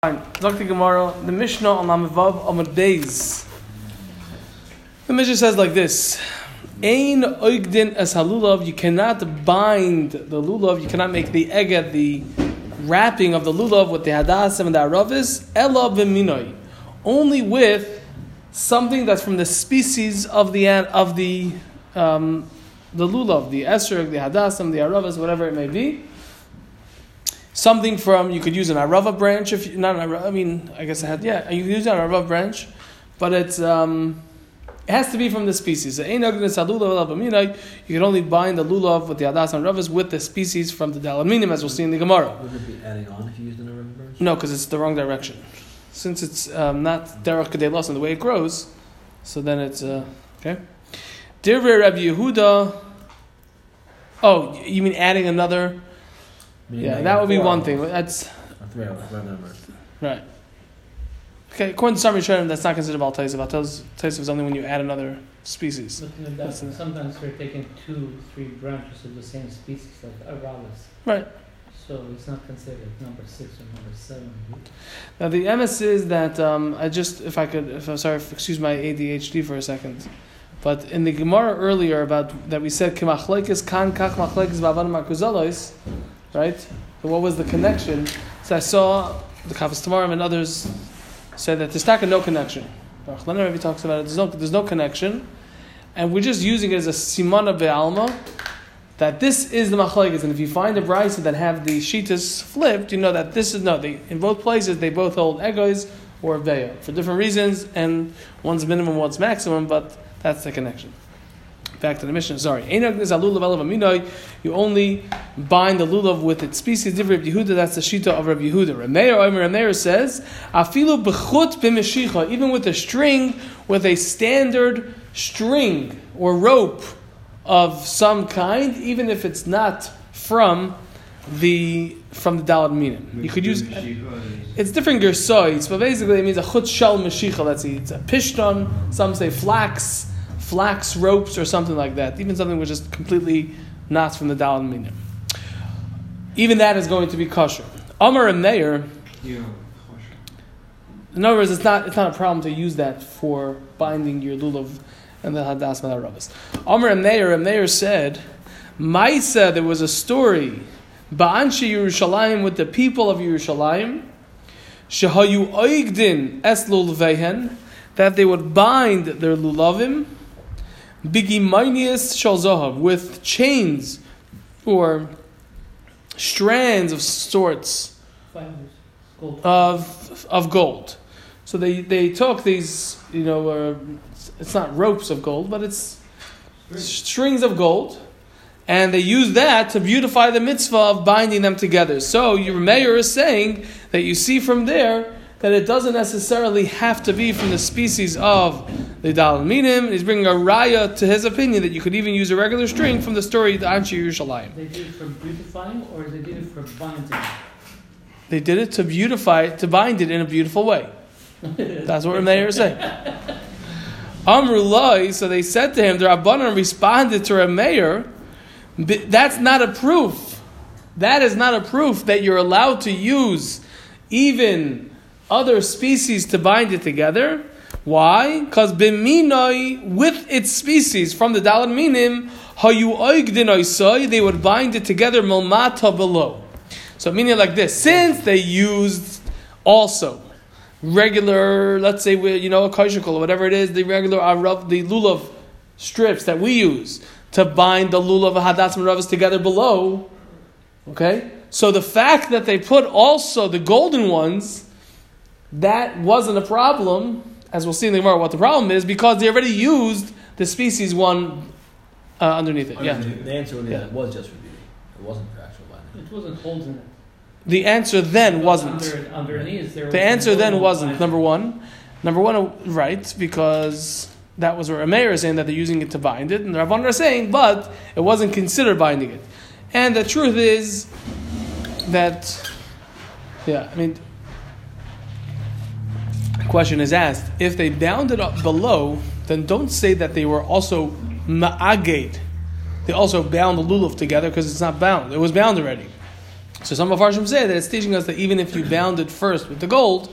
Dr. Gemara, the Mishnah on Lamivav Amud Beis. The Mishnah says like this: Ein oigdin as halulav. You cannot bind the lulav. You cannot make the eget, the wrapping of the lulav with the hadasim and the aravis. Ela b'minoi. Only with something that's from the species of the of the um, the lulav, the esrog, the hadasim, the aravis, whatever it may be something from you could use an arava branch if you, not an arava, I mean I guess I had yeah you could use an arava branch, but it's um, it has to be from the species. You can only bind the lulav with the adas and ravas with the species from the dalaminim as we'll see in the Gemara. Would it be adding on if you used an arava branch? No, because it's the wrong direction. Since it's um, not derech kadelos in the way it grows, so then it's uh, okay. Divrei Rabbi Yehuda. Oh, you mean adding another? Meaning Yeah, that would be four one hours. thing. That's Or three hours, whatever number. right. Okay, according to Sami Shem, that's not considered Baal Taisa. Baal Taisa is only when you add another species. Looking at That's that, sometimes we're taking two, three branches of the same species, like arabis. Right. So it's not considered number six or number seven. Now the MS is that um, I just, if I could, if I'm sorry, if, excuse my ADHD for a second, but in the Gemara earlier about that we said kimachlekes kan kach machlekes ba'avadim akuzalos, right? So what was the connection? So I saw the Kafas Tamarim and others say that there's not no connection. Leonard Rebbe talks about it. There's no, there's no connection, and we're just using it as a simana be'alma. That this is the machlekes, and if you find a brisa that have the shitas flipped, you know that this is no. They, in both places, they both hold egos or veya for different reasons, and one's minimum, one's maximum, but that's the connection. Back to the Mishnah. Sorry. You only bind the lulav with its species. Different Yehuda. That's the shita of Rabbi Yehuda. Rameir Omer Rameir says afilu bechut b'meshicha. Even with a string, with a standard string or rope of some kind, even if it's not from the from the dalad minim. You could use. It's different gersoids, but basically it means a chut shel meshicha. Let's see, it's a pishton. Some say flax, flax ropes, or something like that. Even something which is completely not from the dalad minim. Even that is going to be kosher. Amar and Meir. In other words, it's not it's not a problem to use that for binding your lulav and the hadas rabbis. Amar and Meir, and Meir said, Maisa, there was a story, Ba'anshi Yerushalayim with the people of Yerushalayim, Shehayu oigdin es lulvehen, that they would bind their lulavim, bigimainius shal zahav, with chains or strands of sorts of of gold. So they, they took these, you know, uh, it's not ropes of gold, but it's strings of gold, and they used that to beautify the mitzvah of binding them together. So your mayor is saying that you see from there that it doesn't necessarily have to be from the species of the Dal Minim. and He's bringing a raya to his opinion that you could even use a regular string from the story of the Anshe Yerushalayim. They did it for beautifying or they did it for binding? They did it to beautify it, to bind it in a beautiful way. That's what Rameir is saying. Amrulai, so they said to him, the Rabbanan responded to Rameir, that's not a proof. That is not a proof that you're allowed to use even other species to bind it together. Why? Because biminoi, with its species from the Dalad Minim, they would bind it together milmata below. So meaning like this, since they used also regular, let's say we, you know a kashikol or whatever it is, the regular arav, the lulav strips that we use to bind the lulav hadas and ravas together below. Okay, so the fact that they put also the golden ones, that wasn't a problem, as we'll see in the Gemara. What the problem is because they already used the species one uh, underneath it. Yeah. The answer would be Yeah. that was just for beauty. It wasn't for actual binding. It wasn't holding it. The answer then wasn't. Under, underneath there. The was answer then wasn't binding. number one. Number one, right? Because that was where Rameir is saying that they're using it to bind it, and the Rabbanan are saying, but it wasn't considered binding it. And the truth is that, yeah, I mean, the question is asked: if they bound it up below, then don't say that they were also ma'agate. They also bound the lulav together because it's not bound. It was bound already. So some of Harshim say that it's teaching us that even if you bound it first with the gold,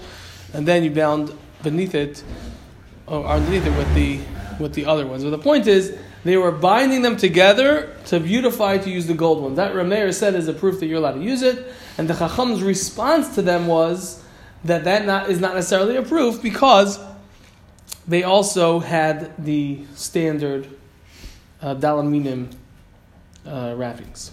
and then you bound beneath it, or underneath it with the with the other ones. But the point is, they were binding them together to beautify to use the gold ones. That Rameir said is a proof that you're allowed to use it, and the Chacham's response to them was that that not, is not necessarily a proof because they also had the standard uh, dalaminim uh, wrappings.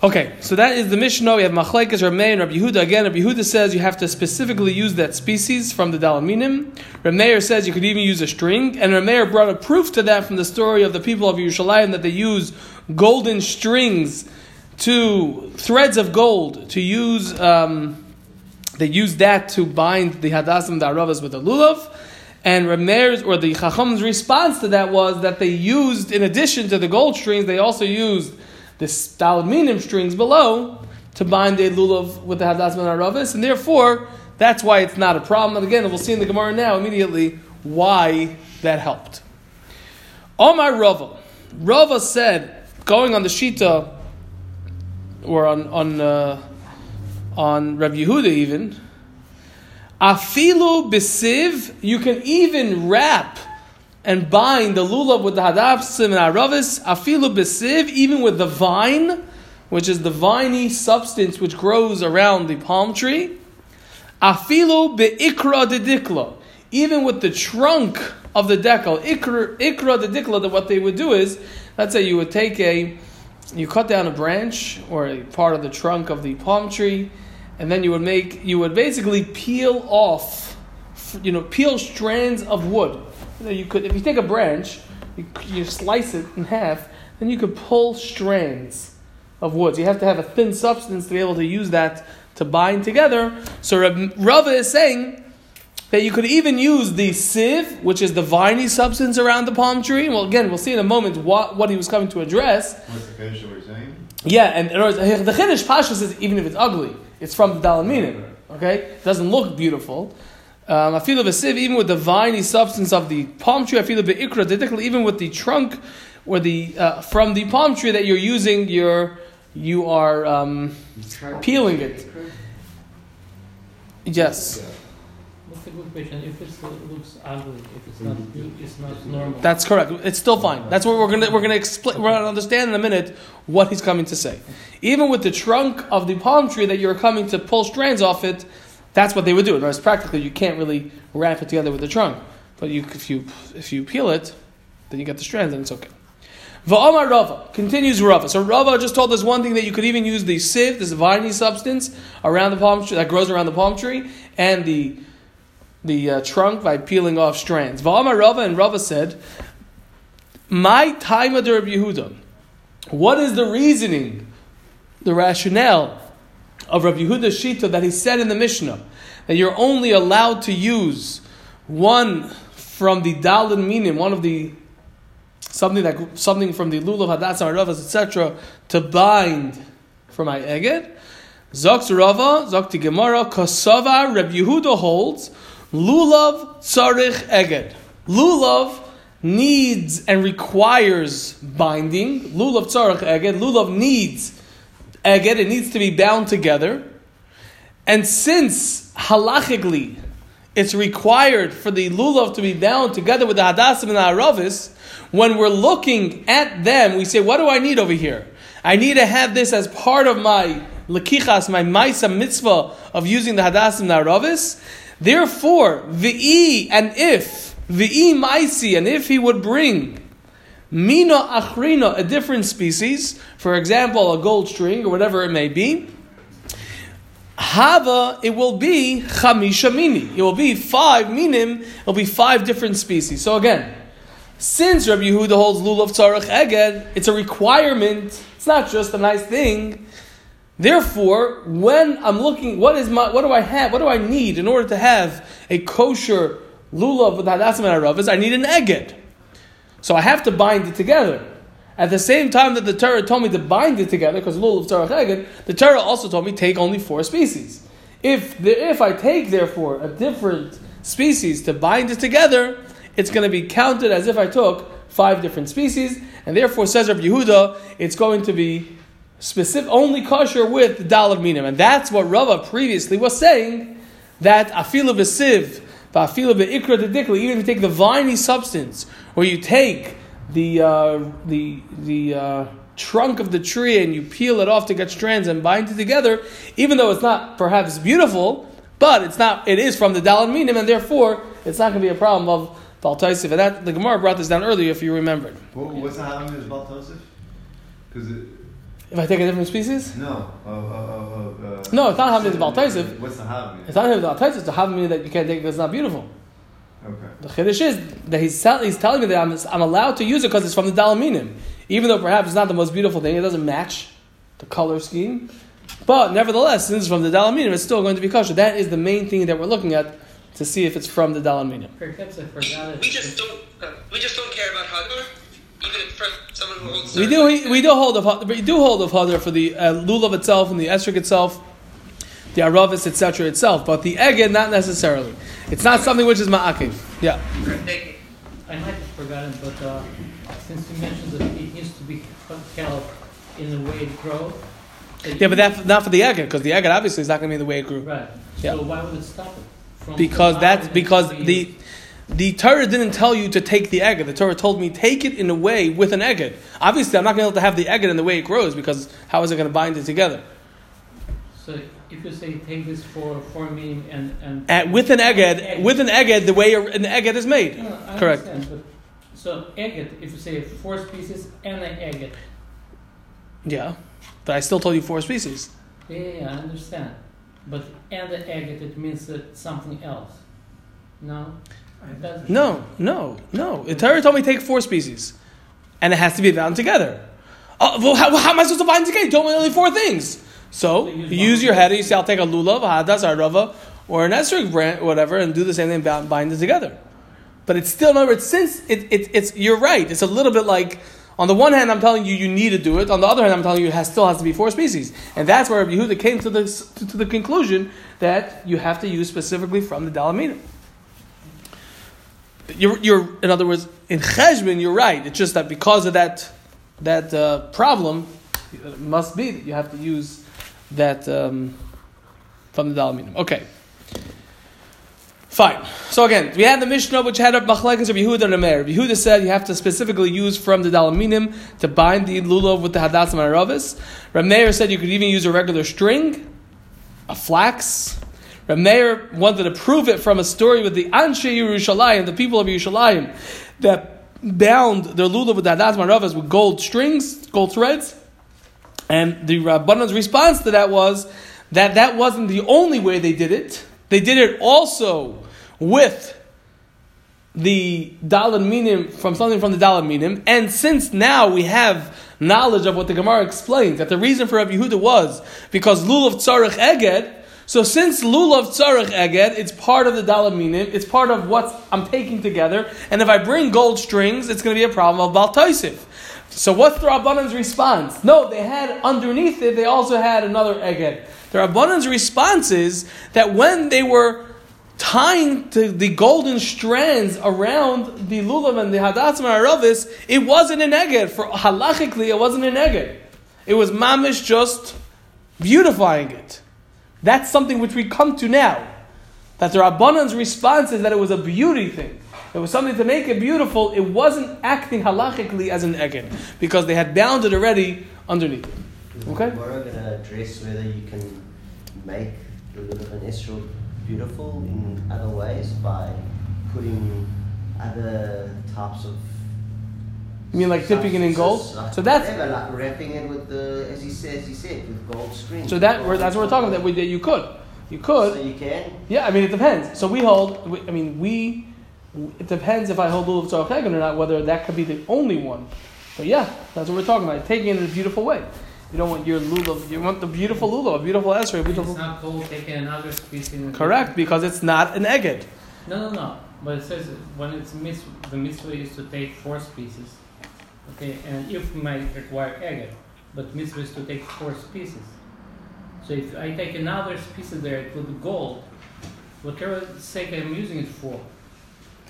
Okay, so that is the Mishnah. We have Machlekes, Rameh, and Rabbi Yehuda. Again, Rabbi Yehuda says you have to specifically use that species from the Dalaminim. Rameir says you could even use a string. And Rameir brought a proof to that from the story of the people of Yerushalayim that they use golden strings to threads of gold to use. Um, they use that to bind the Hadassim, the Aravas with the Lulav. And Rameir's, or the Chacham's response to that was that they used, in addition to the gold strings, they also used the stalminim strings below to bind the lulav with the hadas and aravis, and therefore that's why it's not a problem. And again, we'll see in the Gemara now immediately why that helped. Omar Rava, Rava said, going on the Shita or on on uh, on Rabbi Yehuda even, afilu besiv, you can even wrap and bind the lulav with the hadassim and aravis, afilu besiv, even with the vine, which is the viney substance which grows around the palm tree. Afilu beikra didikla, even with the trunk of the dikla. Ikra, ikra didikla, that what they would do is, let's say you would take a, you cut down a branch or a part of the trunk of the palm tree, and then you would make, you would basically peel off, you know, peel strands of wood you know, you could, if you take a branch, you, you slice it in half, then you could pull strands of woods. You have to have a thin substance to be able to use that to bind together. So Rava is saying that you could even use the sieve, which is the viney substance around the palm tree. Well, again, we'll see in a moment what, what he was coming to address. What's the Chiddush that we're saying? Yeah, and in other words, the Chiddush Pasha says even if it's ugly, it's from the Dalaminim. Okay? It doesn't look beautiful. Um, I feel of a sieve, even with the viney substance of the palm tree. I feel of ikra, even with the trunk or the uh, from the palm tree that you're using, you're you are um, peeling it. Yes. What's a good question? If it looks ugly, if it's not mm-hmm. good, it's not normal. That's correct. It's still fine. That's what we're gonna we're gonna explain. We're gonna understand in a minute what he's coming to say. Even with the trunk of the palm tree that you're coming to pull strands off it, that's what they would do. Whereas practically, you can't really wrap it together with the trunk. But you, if you if you peel it, then you get the strands, and it's okay. Va'amar Rava continues Rava. So Rava just told us one thing that you could even use the sieve, this viney substance around the palm tree that grows around the palm tree, and the the uh, trunk by peeling off strands. Va'amar Rava and Rava said, "My time of Yehuda. What is the reasoning, the rationale of Rabbi Yehuda Shita that he said in the Mishnah that you're only allowed to use one from the Dalad Minim, one of the something that something from the lulav hadas aravas etc. to bind for my eged. Zok Rava, Zok Gemara, Kosova, Rabbi Yehuda holds lulav tzarich eged. Lulav needs and requires binding. Lulav tzarich eged. Lulav needs eged, it needs to be bound together. And since halachically it's required for the lulav to be bound together with the hadassim and the aravis, when we're looking at them, we say, what do I need over here? I need to have this as part of my lekichas, my maisa mitzvah of using the hadassim and the aravis. Therefore, v'i and if, v'i maisi, and if he would bring Mina achrina, a different species, for example, a gold string or whatever it may be. Hava, it will be chamisha mini. It will be five minim. It will be five different species. So again, since Rabbi Yehuda holds lulav tzarech eged, it's a requirement. It's not just a nice thing. Therefore, when I'm looking, what is my, what do I have? What do I need in order to have a kosher lulav with hadassim and aravis? I need an eged. So I have to bind it together. At the same time that the Torah told me to bind it together, because lulav tzarech eged, the Torah also told me take only four species. If the, if I take therefore a different species to bind it together, it's going to be counted as if I took five different species, and therefore says Rabbi Yehuda, it's going to be specific, only kosher with the dalad minim, and that's what Rava previously was saying that afilu v'siv, afilu v'ikra dedikli, even if you take the viney substance, or you take the uh, the the uh, trunk of the tree and you peel it off to get strands and bind it together, even though it's not perhaps beautiful, but it's not. It is from the dalad minim, and therefore it's not going to be a problem of baltaisif. And that the Gemara brought this down earlier, if you remembered. What, what's the having is Baltosif? Because. If I take a different species. No. Uh, uh, uh, uh, No, it's not having the Baltaisif. What's the having? It's not having the Baltaisif, it's the having that you can't take because it's not beautiful. Okay. The chiddush is that he's, tell, he's telling me that I'm, I'm allowed to use it because it's from the dalaminim. Even though perhaps it's not the most beautiful thing, it doesn't match the color scheme. But nevertheless, since it's from the dalaminim, it's still going to be kosher. That is the main thing that we're looking at to see if it's from the dalaminim. Perhaps I forgot it. We just don't. Uh, we just don't care about hadar, even if from someone who holds. We do we, we do hold of we do hold of hadar for the uh, lulav itself and the esrog itself, the aravis etc. itself, but the eged not necessarily. It's not something which is ma'akiv. Yeah. I might have forgotten, but uh, since you mentioned that it needs to be held in the way it grows. Yeah, but that's not for the eged because the eged obviously is not going to be the way it grew. Right. Yeah. So why would it stop it? From because that's because the? The Torah didn't tell you to take the egg. The Torah told me take it in a way with an egg. Obviously, I'm not going to be able to have the egg in the way it grows because how is it going to bind it together? So if you say take this for meaning and and At, with an egg, with an egg, the way an egg is made. No, Correct. but so agate, if you say four species and an agate, Yeah, but I still told you four species. yeah, yeah, I understand. But and the agate, it means something else. No. No, no, no. The Torah told me take four species, and it has to be bound together. Oh, well, how, how am I supposed to bind together? You told me only four things. So So you use use your head. and You say, "I'll take a lulav, a hadas, a rava, or an esrog brand, whatever, and do the same thing, bound, bind it together." But it's still, in other words, since it, it, it's you're right. It's a little bit like on the one hand, I'm telling you you need to do it. On the other hand, I'm telling you it has, still has to be four species, and that's where Yehuda came to the to, to the conclusion that you have to use specifically from the dalamina. You're, you're, in other words, in cheshbon, you're right. It's just that because of that that uh, problem, it must be that you have to use that um, from the Dalaminim. Okay. Fine. So again, we had the Mishnah which had a machlekes of Yehuda and Rameir. Yehuda said you have to specifically use from the dalaminim to bind the lulav with the hadassah and aravis. Rameir said you could even use a regular string, a flax. Rameir wanted to prove it from a story with the Anshe Yerushalayim, the people of Yerushalayim, that bound their lulav with and aravis with gold strings, gold threads. And the Rabbanan's response to that was that that wasn't the only way they did it. They did it also with the Dalad Minim from something from the Dalad Minim. And since now we have knowledge of what the Gemara explains, that the reason for Rabbi Yehuda was because Lulav Tzarech Eged. So since Lulav Tzarech Eged, it's part of the Dalad Minim, it's part of what I'm taking together. And if I bring gold strings, it's going to be a problem of Baltaisif. So what's the Rabbanan's response? No, they had underneath it, they also had another eged. The Rabbanan's response is that when they were tying to the golden strands around the lulav and the hadatzim aravis, it wasn't an eged. For halachically, it wasn't an eged. It was mamish just beautifying it. That's something which we come to now. That the Rabbanan's response is that it was a beauty thing. It was something to make it beautiful. It wasn't acting halachically as an eged because they had bound it already underneath it. Okay. Gemara going to address whether you can make the lulav and esrog beautiful in other ways by putting other types of You mean like dipping it in gold? So that's like wrapping it with the as he says he said with gold string. so that we're, that's what we're talking about. That, we, that you could, you could. So you can. Yeah, I mean it depends. So we hold. we- I mean we. It depends if I hold lulav tzarech or not. Whether that could be the only one. But yeah, that's what we're talking about. Taking it in a beautiful way. You don't want your lulav. You want the beautiful lulav, a beautiful esrog, a beautiful. It's not called taking another species. and- Correct, because it's not an eged. No, no, no. But it says when it's mis- the mitzvah is to take four species. Okay, and if might require agate, but mitzvah is to take four species. So if I take another species there, it be gold. Whatever sake I'm using it for.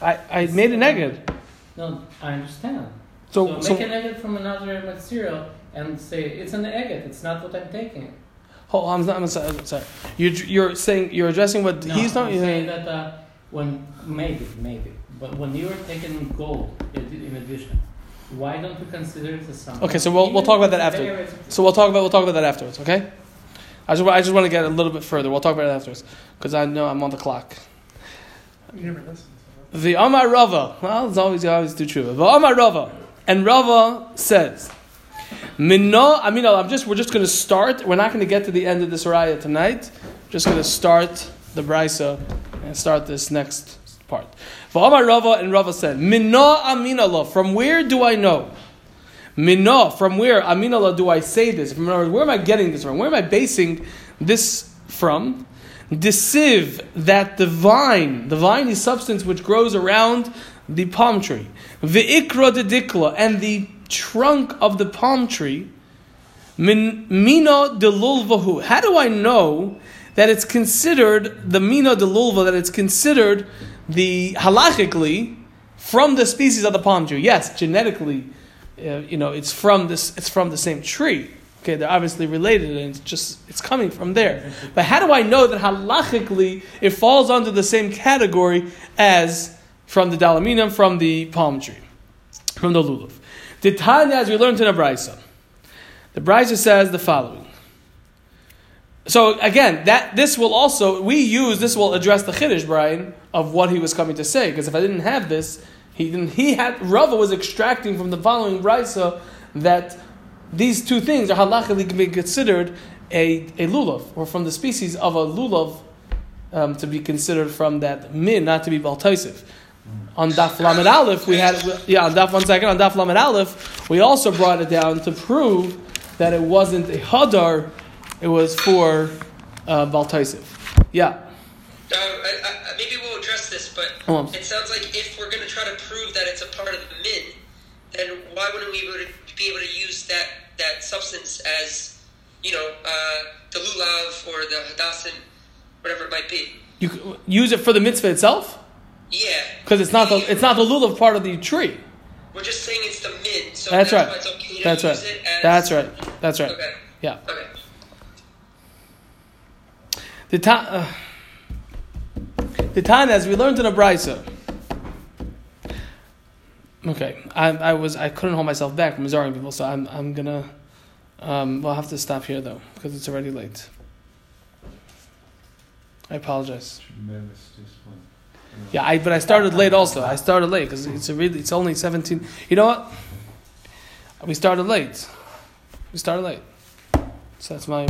I, I made an eged. No, I understand. So, So, so make an agate from another material and say it's an agate, It's not what I'm taking. Hold on, I'm, not, I'm sorry. I'm sorry. You're, you're saying you're addressing what No, he's not. I'm saying that uh, when maybe maybe, but when you're taking gold in addition, why don't you consider it a something? Okay, so we'll- we'll talk about that after. So we'll talk about we'll talk about that afterwards. Okay. I just I just want to get a little bit further. We'll talk about it afterwards because I know I'm on the clock. You never listen. so The Amar Rava. Well, it's always you always do true. The Amar Rava, and Rava says, "Minno." I mean, I'm just we're just going to start. We're not going to get to the end of this raya tonight. Just going to start the brisa and start this next part. The Amar Rava and Rava said, "Minno aminallah." From where do I know? Minno. From where aminallah do I say this? From where am I getting this from? Where am I basing this from? Deceive that the vine, the viney substance which grows around the palm tree, ve'ikra de dikla, and the trunk of the palm tree, min, mino de lulvahu. How do I know that it's considered the mino de lulva, that it's considered the halachically from the species of the palm tree? Yes, genetically, uh, you know, it's from this, it's from the same tree. Okay, they're obviously related, and it's just it's coming from there. But how do I know that halachically it falls under the same category as from the dalaminum, from the palm tree, from the lulav? The Tanya, as we learned in the Brisa, the Brisa says the following. So again, that this will also we use this will address the chiddush, Brian, of what he was coming to say. Because if I didn't have this, he didn't. He had Rava was extracting from the following Brisa that these two things are halachically can be considered a, a lulav, or from the species of a lulav um, to be considered from that min, not to be baltaisiv. On Daf Lamed Aleph, we had yeah. On Daf one second on Daf Lamed Aleph, we also brought it down to prove that it wasn't a hadar, it was for uh. Yeah. Uh, I, I, maybe we'll address this, but Oh. it sounds like if we're going to try to prove that it's a part of the min, then why wouldn't we be able to, be able to use that, that substance as, you know, uh, the lulav or the hadassin, whatever it might be? You use it for the mitzvah itself Yeah. because it's not the it's not the lulav part of the tree. We're just saying it's the min, so That's that's, right. okay That's right. That's right. That's right. Okay. Yeah. Okay. The ta- uh, the Tana, as we learned in a brisa. Okay, I, I was I couldn't hold myself back from Mizorim people, so I'm I'm gonna um, we'll have to stop here though because it's already late. I apologize. Tremendous. Yeah, I but I started late also. I started late because it's a really it's only seventeen. You know what? We started late. We started late, so that's my.